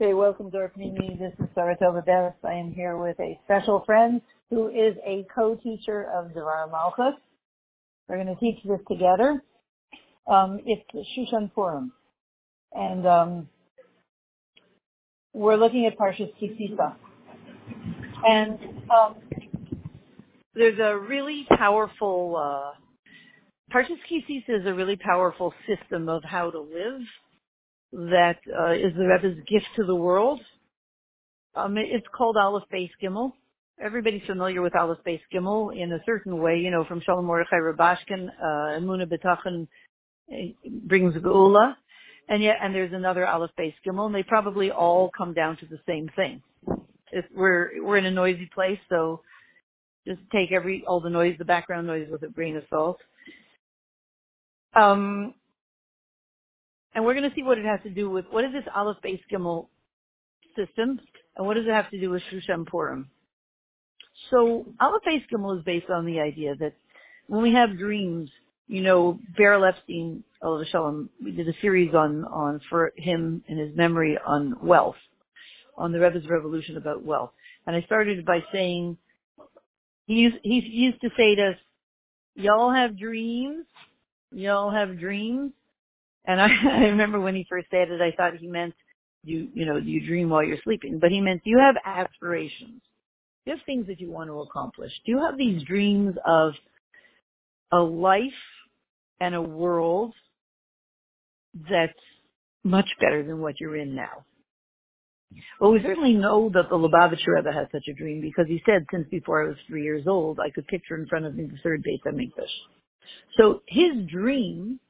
Okay, welcome to our community. This is Saratova Dennis. I am here with a special friend who is a co-teacher of Devar Malchus. We're going to teach this together. Um, it's the Shushan Purim. And um, we're looking at Parshas Kisisa. And um, there's a really powerful, uh, Parshas Kisisa is a really powerful system of how to live that uh, is the Rebbe's gift to the world. Um, it's called Aleph Beis Gimel. Everybody's familiar with Aleph Beis Gimel in a certain way, you know, from Shalom Mordechai Rubashkin, uh, Emuna B'tachon eh, brings Geula, and yet, and there's another Aleph Beis Gimel, and they probably all come down to the same thing. If we're we're in a noisy place, so just take every all the noise, the background noise, with a grain of salt. Um, and we're going to see what it has to do with what is this Aleph Beis Gimel system, and what does it have to do with Shushan Purim. So Aleph Beis Gimel is based on the idea that when we have dreams, you know, Berel Epstein, Shalom, we did a series on on for him and his memory on wealth, on the Rebbe's revolution about wealth, and I started by saying he used, he used to say to us, "Y'all have dreams, y'all have dreams." And I, I remember when he first said it, I thought he meant you, you know, you dream while you're sleeping, but he meant you have aspirations. You have things that you want to accomplish. Do you have these dreams of a life and a world that's much better than what you're in now? Well, we certainly know that the Lubavitcher Rebbe has such a dream because he said since before I was three years old, I could picture in front of me the third Beit HaMikdash. So his dream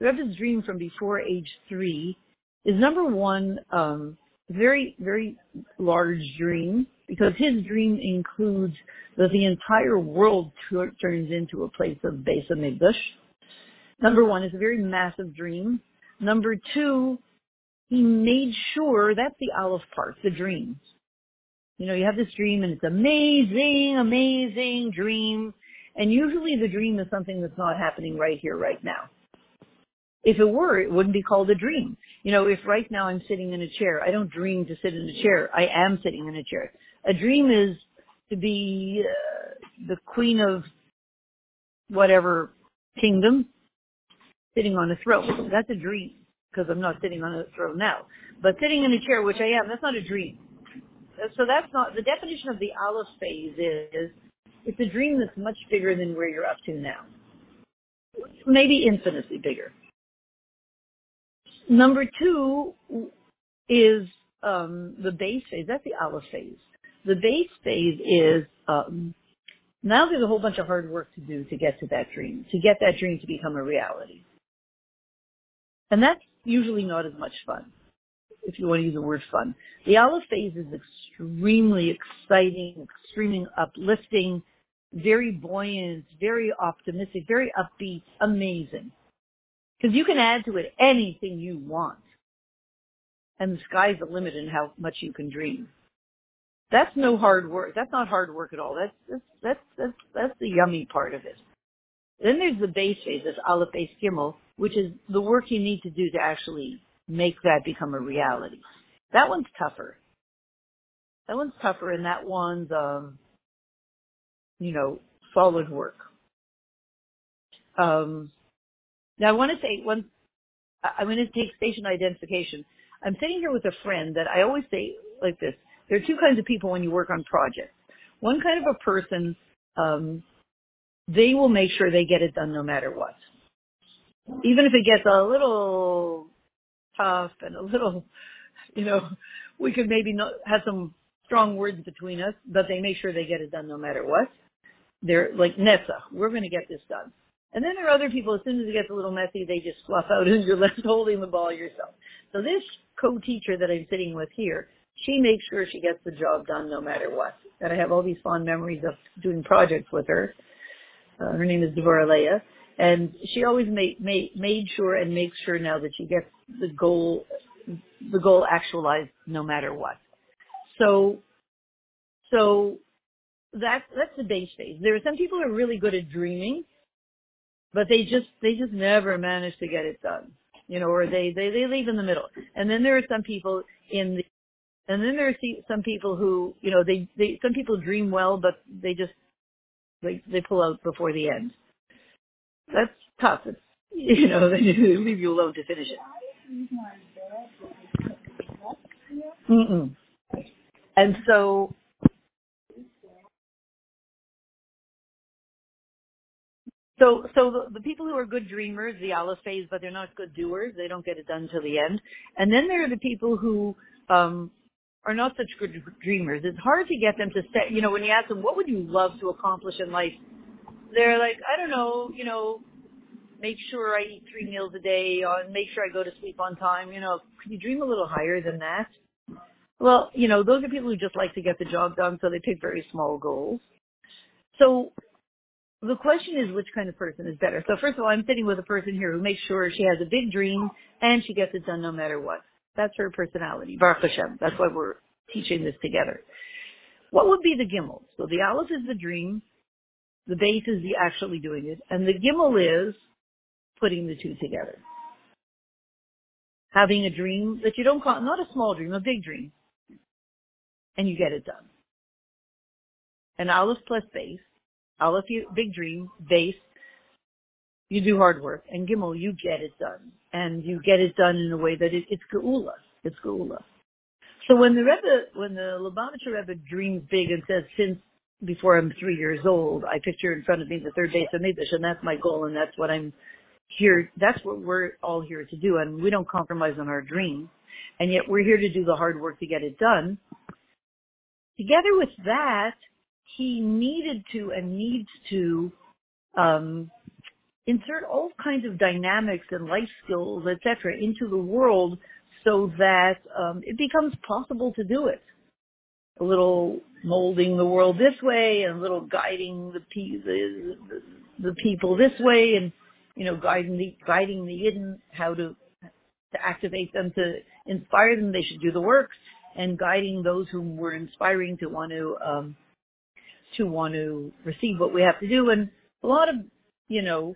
Rebbe's dream from before age three is number one, um, very, very large dream because his dream includes that the entire world turns into a place of Beis HaMikdash. Number one is a very massive dream. Number two, he made sure that's the Aleph part, the dream. You know, you have this dream and it's amazing, amazing dream. And usually the dream is something that's not happening right here, right now. If it were, it wouldn't be called a dream. You know, if right now I'm sitting in a chair, I don't dream to sit in a chair. I am sitting in a chair. A dream is to be uh, the queen of whatever kingdom sitting on a throne. That's a dream because I'm not sitting on a throne now. But sitting in a chair, which I am, that's not a dream. So that's not, the definition of the Aleph phase is, it's a dream that's much bigger than where you're up to now. Maybe infinitely bigger. Number two is um, the base phase. That's the Aleph phase. The base phase is um, now there's a whole bunch of hard work to do to get to that dream, to get that dream to become a reality. And that's usually not as much fun, if you want to use the word fun. The Aleph phase is extremely exciting, extremely uplifting, very buoyant, very optimistic, very upbeat, amazing. Because you can add to it anything you want. And the sky's the limit in how much you can dream. That's no hard work. That's not hard work at all. That's, that's, that's, that's, that's the yummy part of it. Then there's the base phase, this Aleph Beis Gimel, which is the work you need to do to actually make that become a reality. That one's tougher. That one's tougher and that one's, um, you know, solid work. Um, now I want to say one, I'm going to take station identification. I'm sitting here with a friend that I always say like this. There are two kinds of people when you work on projects. One kind of a person, um, they will make sure they get it done no matter what. Even if it gets a little tough and a little, you know, we could maybe not have some strong words between us, but they make sure they get it done no matter what. They're like Nessa, we're going to get this done. And then there are other people, as soon as it gets a little messy, they just fluff out and you're left holding the ball yourself. So this co-teacher that I'm sitting with here, she makes sure she gets the job done no matter what. And I have all these fond memories of doing projects with her. Uh, her name is Deborah Leah. And she always made, made, made sure and makes sure now that she gets the goal, the goal actualized no matter what. So, so that's, that's the base phase. There are some people who are really good at dreaming but they just they just never manage to get it done you know or they they they leave in the middle and then there are some people in the And then there are some people who, you know, they, they, some people dream well, but they just, they, they pull out before the end. That's tough. It's, you know, they leave you alone to finish it. Mm-mm. And so So, so the, the people who are good dreamers, the Aleph phase, but they're not good doers, they don't get it done till the end. And then there are the people who um, are not such good dreamers. It's hard to get them to set. You know, when you ask them, "What would you love to accomplish in life?" They're like, "I don't know. You know, make sure I eat three meals a day, or make sure I go to sleep on time. You know, could you dream a little higher than that?" Well, you know, those are people who just like to get the job done, so they pick very small goals. So the question is which kind of person is better. So first of all, I'm sitting with a person here who makes sure she has a big dream and she gets it done no matter what. That's her personality. Baruch Hashem. That's why we're teaching this together. What would be the gimel? So the aleph is the dream. The base is the actually doing it. And the gimel is putting the two together. Having a dream that you don't call, not a small dream, a big dream. And you get it done. And aleph plus base Aleph, you, big dream, base, you do hard work, and Gimel, you get it done. And you get it done in a way that it, it's Geula. It's Geula. So when the Rebbe, when the Lubavitcher Rebbe dreams big and says, since before I'm three years old, I picture in front of me the third Beis HaMikdash, and that's my goal, and that's what I'm here, that's what we're all here to do, and we don't compromise on our dreams, and yet we're here to do the hard work to get it done. Together with that, he needed to and needs to um, insert all kinds of dynamics and life skills, etc., into the world so that um, it becomes possible to do it. A little molding the world this way, and a little guiding the, the, the, the people this way, and you know, guiding the guiding the Yidden how to to activate them to inspire them. They should do the work, and guiding those whom we're inspiring to want to um, to want to receive what we have to do and a lot of, you know,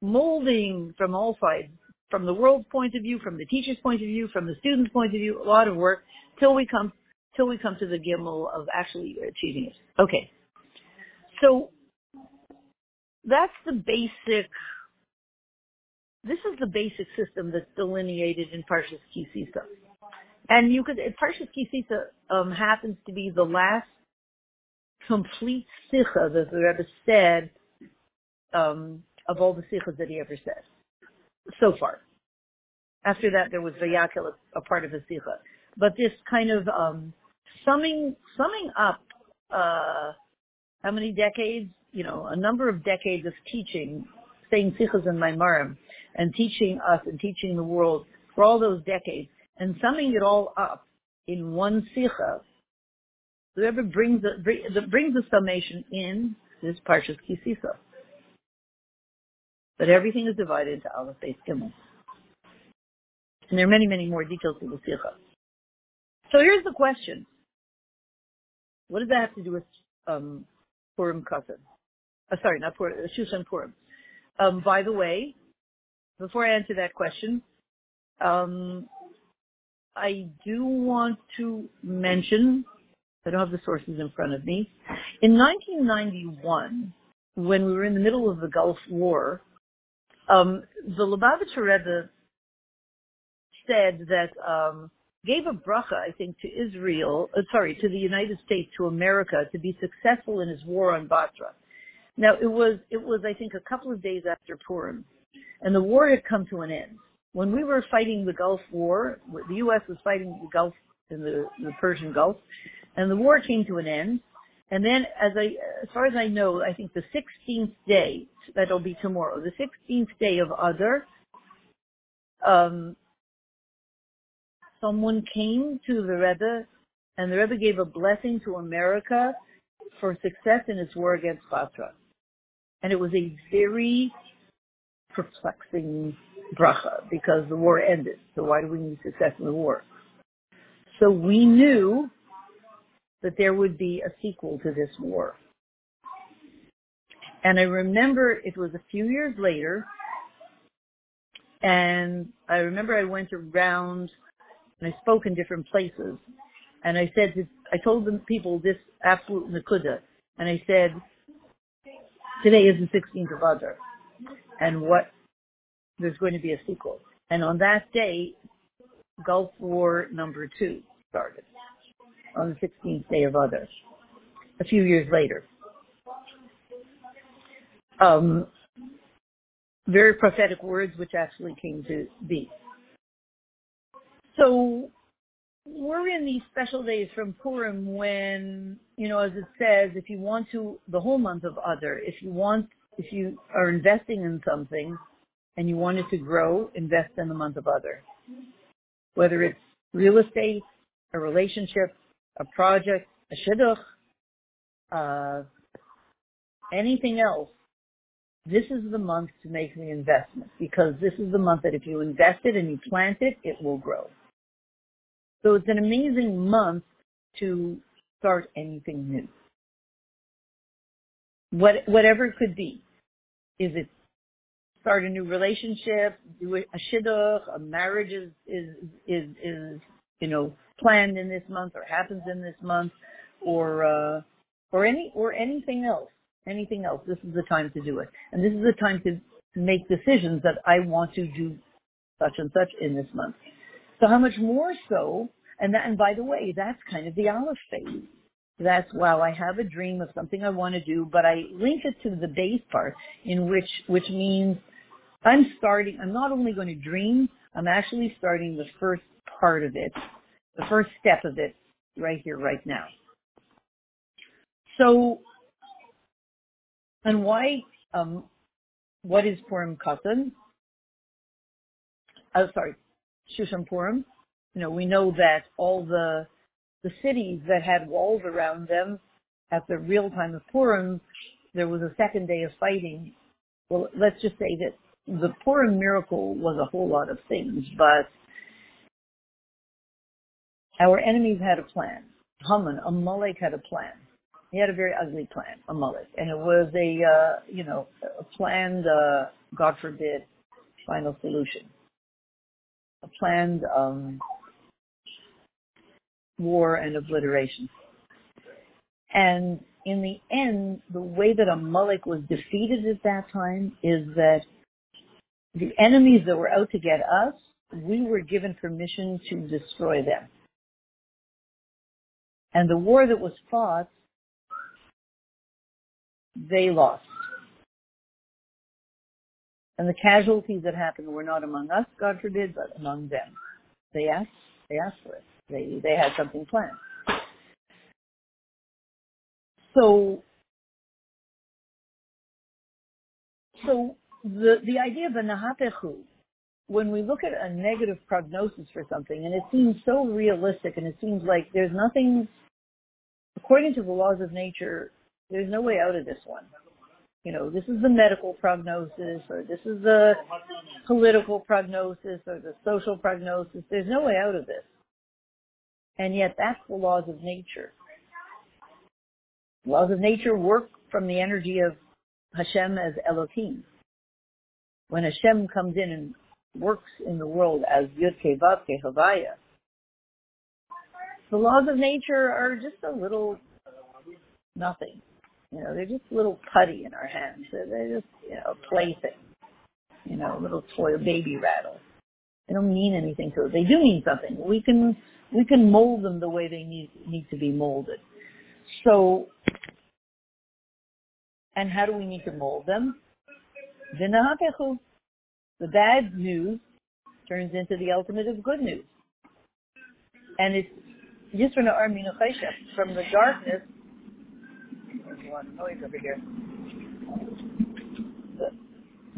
molding from all sides, from the world's point of view, from the teacher's point of view, from the student's point of view, a lot of work till we come, till we come to the gimel of actually achieving it. Okay. So that's the basic, this is the basic system that's delineated in Parshas Kisisa. And you could, Parshas Kisisa um, happens to be the last complete sikha that the Rebbe said um, of all the sikhas that he ever said so far. After that, there was Vayakhel, a, a part of the sikha. But this kind of um, summing summing up uh, how many decades, you know, a number of decades of teaching, saying sikhas and maamarim, and teaching us and teaching the world for all those decades, and summing it all up in one sikha Rebbe brings the, brings the summation in this Parshas Kisisa. But everything is divided into Aleph, Beis, Gimel. And there are many, many more details to the Sikha. So here's the question. What does that have to do with um, Purim Katan? Uh, sorry, not Purim, uh, Shushan Purim. Um, by the way, before I answer that question, um, I do want to mention I don't have the sources in front of me. In 1991, when we were in the middle of the Gulf War, um, the Lubavitcher Rebbe said that um, gave a bracha, I think, to Israel, uh, sorry, to the United States, to America, to be successful in his war on Batra. Now it was it was I think a couple of days after Purim, and the war had come to an end. When we were fighting the Gulf War, the U.S. was fighting the Gulf in the, the Persian Gulf, and the war came to an end. And then, as I, as far as I know, I think the 16th day, that'll be tomorrow, the 16th day of Adar, um, someone came to the Rebbe, and the Rebbe gave a blessing to America for success in its war against Batra. And it was a very perplexing bracha because the war ended. So why do we need success in the war? So we knew that there would be a sequel to this war. And I remember it was a few years later, and I remember I went around and I spoke in different places. And I said, to, I told the people this absolute nakuda. And I said, today is the 16th of Adar. And what, there's going to be a sequel. And on that day, Gulf War number two started on the 16th day of Adar, a few years later. Um, very prophetic words which actually came to be. So we're in these special days from Purim when, you know, as it says, if you want to, the whole month of Adar, if you want, if you are investing in something and you want it to grow, invest in the month of Adar. Whether it's real estate, a relationship, a project, a shidduch, uh, anything else, this is the month to make the investment because this is the month that if you invest it and you plant it, it will grow. So it's an amazing month to start anything new. What, whatever it could be. Is it start a new relationship, do a shidduch, a marriage is, is, is, is, you know, planned in this month or happens in this month or, uh, or any, or anything else, anything else. This is the time to do it. And this is the time to make decisions that I want to do such and such in this month. So how much more so, and that, and by the way, that's kind of the Aleph phase. That's wow, I have a dream of something I want to do, but I link it to the base part in which, which means I'm starting, I'm not only going to dream, I'm actually starting the first part of it, the first step of it right here, right now. So, and why, um, what is Purim Katan? Oh, sorry, Shushan Purim. You know, we know that all the, the cities that had walls around them at the real time of Purim, there was a second day of fighting. Well, let's just say that the Purim miracle was a whole lot of things, but our enemies had a plan. Haman, a Amalek had a plan. He had a very ugly plan, A Amalek, and it was a uh, you know a planned, uh, God forbid, final solution, a planned um, war and obliteration. And in the end, the way that a Amalek was defeated at that time is that the enemies that were out to get us, we were given permission to destroy them. And the war that was fought, they lost. And the casualties that happened were not among us, God forbid, but among them. They asked, they asked for it. They, they had something planned. So, so the, the idea of a nahatechu, when we look at a negative prognosis for something, and it seems so realistic, and it seems like there's nothing, according to the laws of nature, there's no way out of this one. You know, this is the medical prognosis, or this is the political prognosis, or the social prognosis. There's no way out of this. And yet that's the laws of nature. Laws of nature work from the energy of Hashem as Elohim when Hashem comes in and works in the world as Yud Vav Havaya, the laws of nature are just a little nothing. You know, they're just little putty in our hands. They're, they're just, you know, a plaything. You know, a little toy, a baby rattle. They don't mean anything to us. They do mean something. We can, we can mold them the way they need, need to be molded. So, and how do we need to mold them? The bad news turns into the ultimate of good news. And it's From the darkness. There's a lot of noise over here.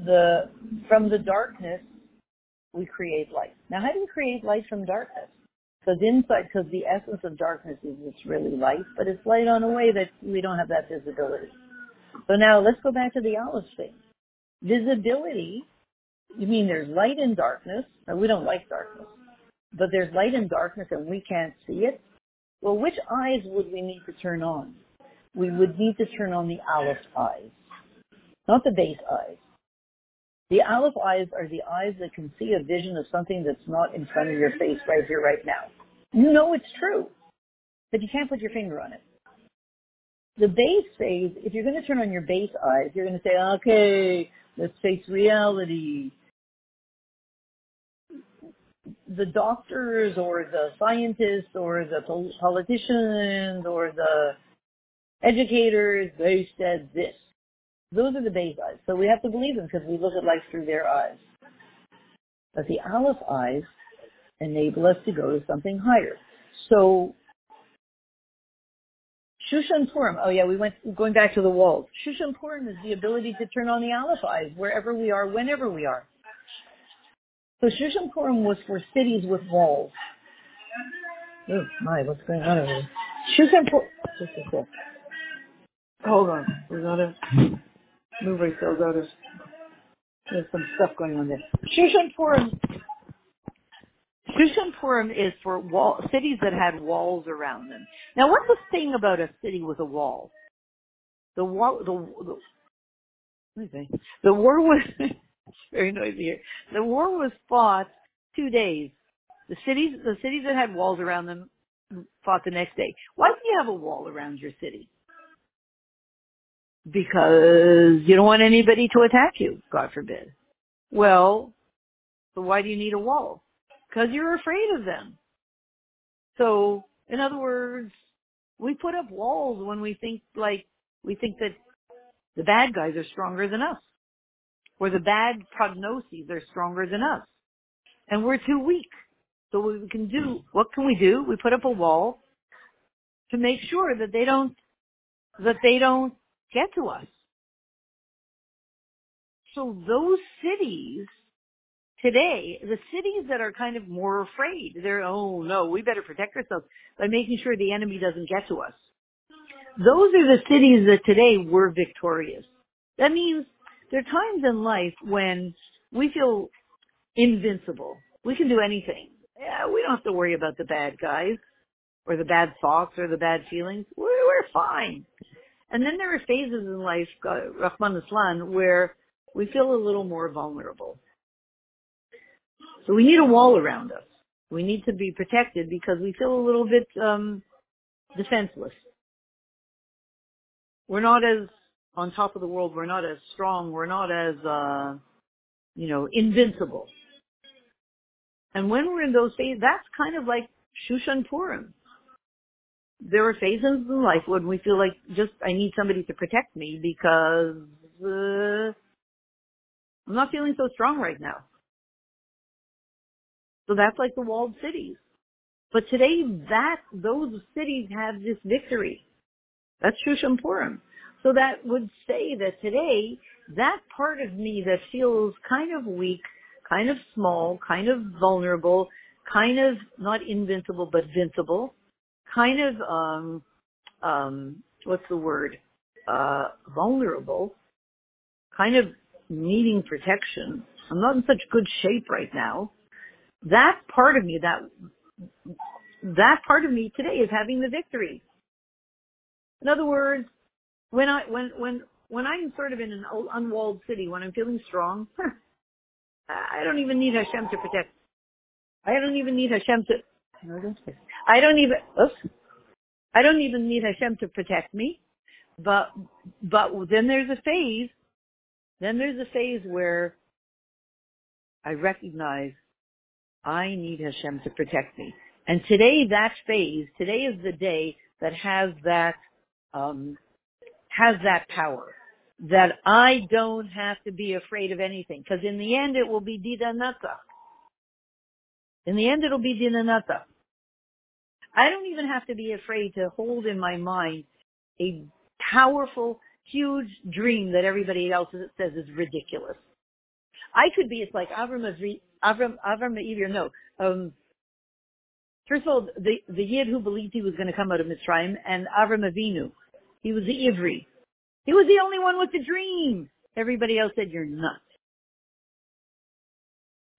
The, from the darkness, we create light. Now, how do you create light from darkness? Because inside, because the essence of darkness is it's really light, but it's light on a way that we don't have that visibility. So now let's go back to the Aleph thing. Visibility, you mean there's light in darkness. We don't like darkness, but there's light in darkness and we can't see it. Well, which eyes would we need to turn on? We would need to turn on the Aleph eyes, not the base eyes. The Aleph eyes are the eyes that can see a vision of something that's not in front of your face right here, right now. You know it's true. but you can't put your finger on it. The base phase, if you're going to turn on your base eyes, you're going to say, okay, let's face reality. The doctors or the scientists or the politicians or the educators, they said this. Those are the base eyes. So we have to believe them because we look at life through their eyes. But the Aleph eyes enable us to go to something higher. So Shushan Purim. Oh yeah, we went going back to the walls. Shushan Purim is the ability to turn on the Aleph eyes wherever we are, whenever we are. So Shushan was for cities with walls. Oh my, what's going on over here? Shushan Just a sec. Hold on, we gotta move ourselves out of. There's some stuff going on there. Shushan Purim is for wall, cities that had walls around them. Now, what's the thing about a city with a wall? The wall, the, the, the war was, very noisy here. The war was fought two days. The cities, the cities that had walls around them fought the next day. Why do you have a wall around your city? Because you don't want anybody to attack you, God forbid. Well, so why do you need a wall? because you're afraid of them. So, in other words, we put up walls when we think like, we think that the bad guys are stronger than us. Or the bad prognoses are stronger than us. And we're too weak. So what we can do, what can we do? We put up a wall to make sure that they don't, that they don't get to us. So those cities today, the cities that are kind of more afraid, they're, oh no, we better protect ourselves by making sure the enemy doesn't get to us. Those are the cities that today were victorious. That means there are times in life when we feel invincible. We can do anything. Yeah, we don't have to worry about the bad guys or the bad thoughts or the bad feelings. We're, we're fine. And then there are phases in life, uh, Rachmana Litzlan, where we feel a little more vulnerable. So we need a wall around us. We need to be protected because we feel a little bit um, defenseless. We're not as on top of the world. We're not as strong. We're not as uh, you know invincible. And when we're in those phases, that's kind of like Shushan Purim. There are phases in life when we feel like just I need somebody to protect me because uh, I'm not feeling so strong right now. So that's like the walled cities. But today that, those cities have this victory. That's Shushan Purim. So that would say that today, that part of me that feels kind of weak, kind of small, kind of vulnerable, kind of not invincible but vincible, kind of um um what's the word? Uh vulnerable, kind of needing protection. I'm not in such good shape right now that part of me, that, that part of me today is having the victory. In other words, when I, when, when, when I'm sort of in an unwalled city, when I'm feeling strong, I don't even need Hashem to protect. I don't even need Hashem to, I don't even, oops, I don't even need Hashem to protect me. But, but then there's a phase, then there's a phase where I recognize I need Hashem to protect me. And today, that phase, today is the day that has that, um, has that power. That I don't have to be afraid of anything. Because in the end, it will be Didan Natzach. In the end, it'll be Didan Natzach. I don't even have to be afraid to hold in my mind a powerful, huge dream that everybody else says is ridiculous. I could be, it's like Avram, Avram, Avram Meir, no. Um, first of all, the, the Yid who believed he was going to come out of Mitzrayim and Avram Avinu. He was the Ivri. He was the only one with the dream. Everybody else said, you're nuts.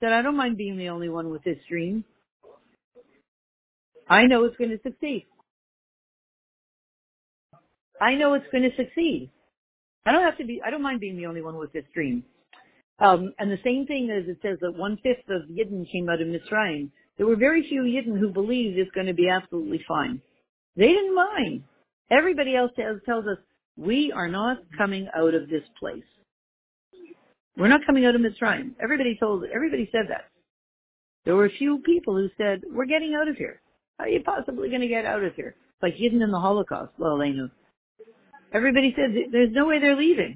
Said, I don't mind being the only one with this dream. I know it's going to succeed. I know it's going to succeed. I don't have to be, I don't mind being the only one with this dream. Um, and the same thing as it says that one fifth of Yidden came out of Mitzrayim. There were very few Yidden who believed it's going to be absolutely fine. They didn't mind. Everybody else tells, us, we are not coming out of this place. We're not coming out of Mitzrayim. Everybody told, everybody said that. There were a few people who said, we're getting out of here. How are you possibly going to get out of here? Like hidden in the Holocaust. Well, they knew. Everybody said, there's no way they're leaving.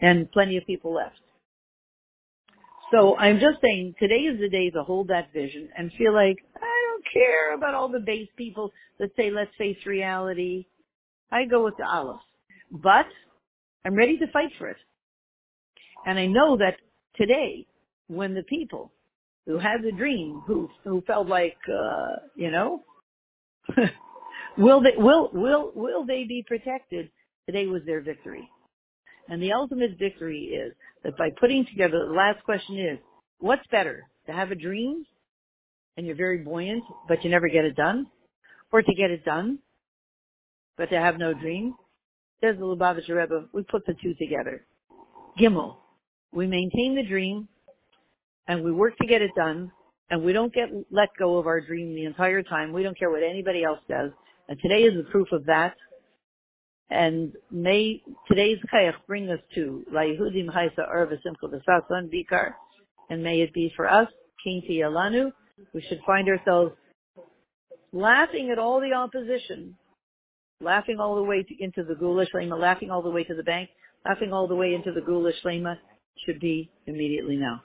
And plenty of people left. So I'm just saying, today is the day to hold that vision and feel like, care about all the base people that say, let's face reality. I go with the Aleph. But I'm ready to fight for it. And I know that today, when the people who had the dream, who who felt like, uh, you know, will they will will will they be protected? Today was their victory. And the ultimate victory is that by putting together, the last question is, what's better? To have a dream and you're very buoyant, but you never get it done? Or to get it done, but to have no dream? Says the Lubavitcher Rebbe, we put the two together. Gimel, we maintain the dream and we work to get it done and we don't get let go of our dream the entire time. We don't care what anybody else does. And today is the proof of that. And may today's Chayach bring us to La Yehudim Haisa Arva Simcha V'Satzon Bikar. And may it be for us, Kinti Alanu. We should find ourselves laughing at all the opposition, laughing all the way to, into the Geula Shlema, laughing all the way to the bank, laughing all the way into the Geula Shlema should be immediately now.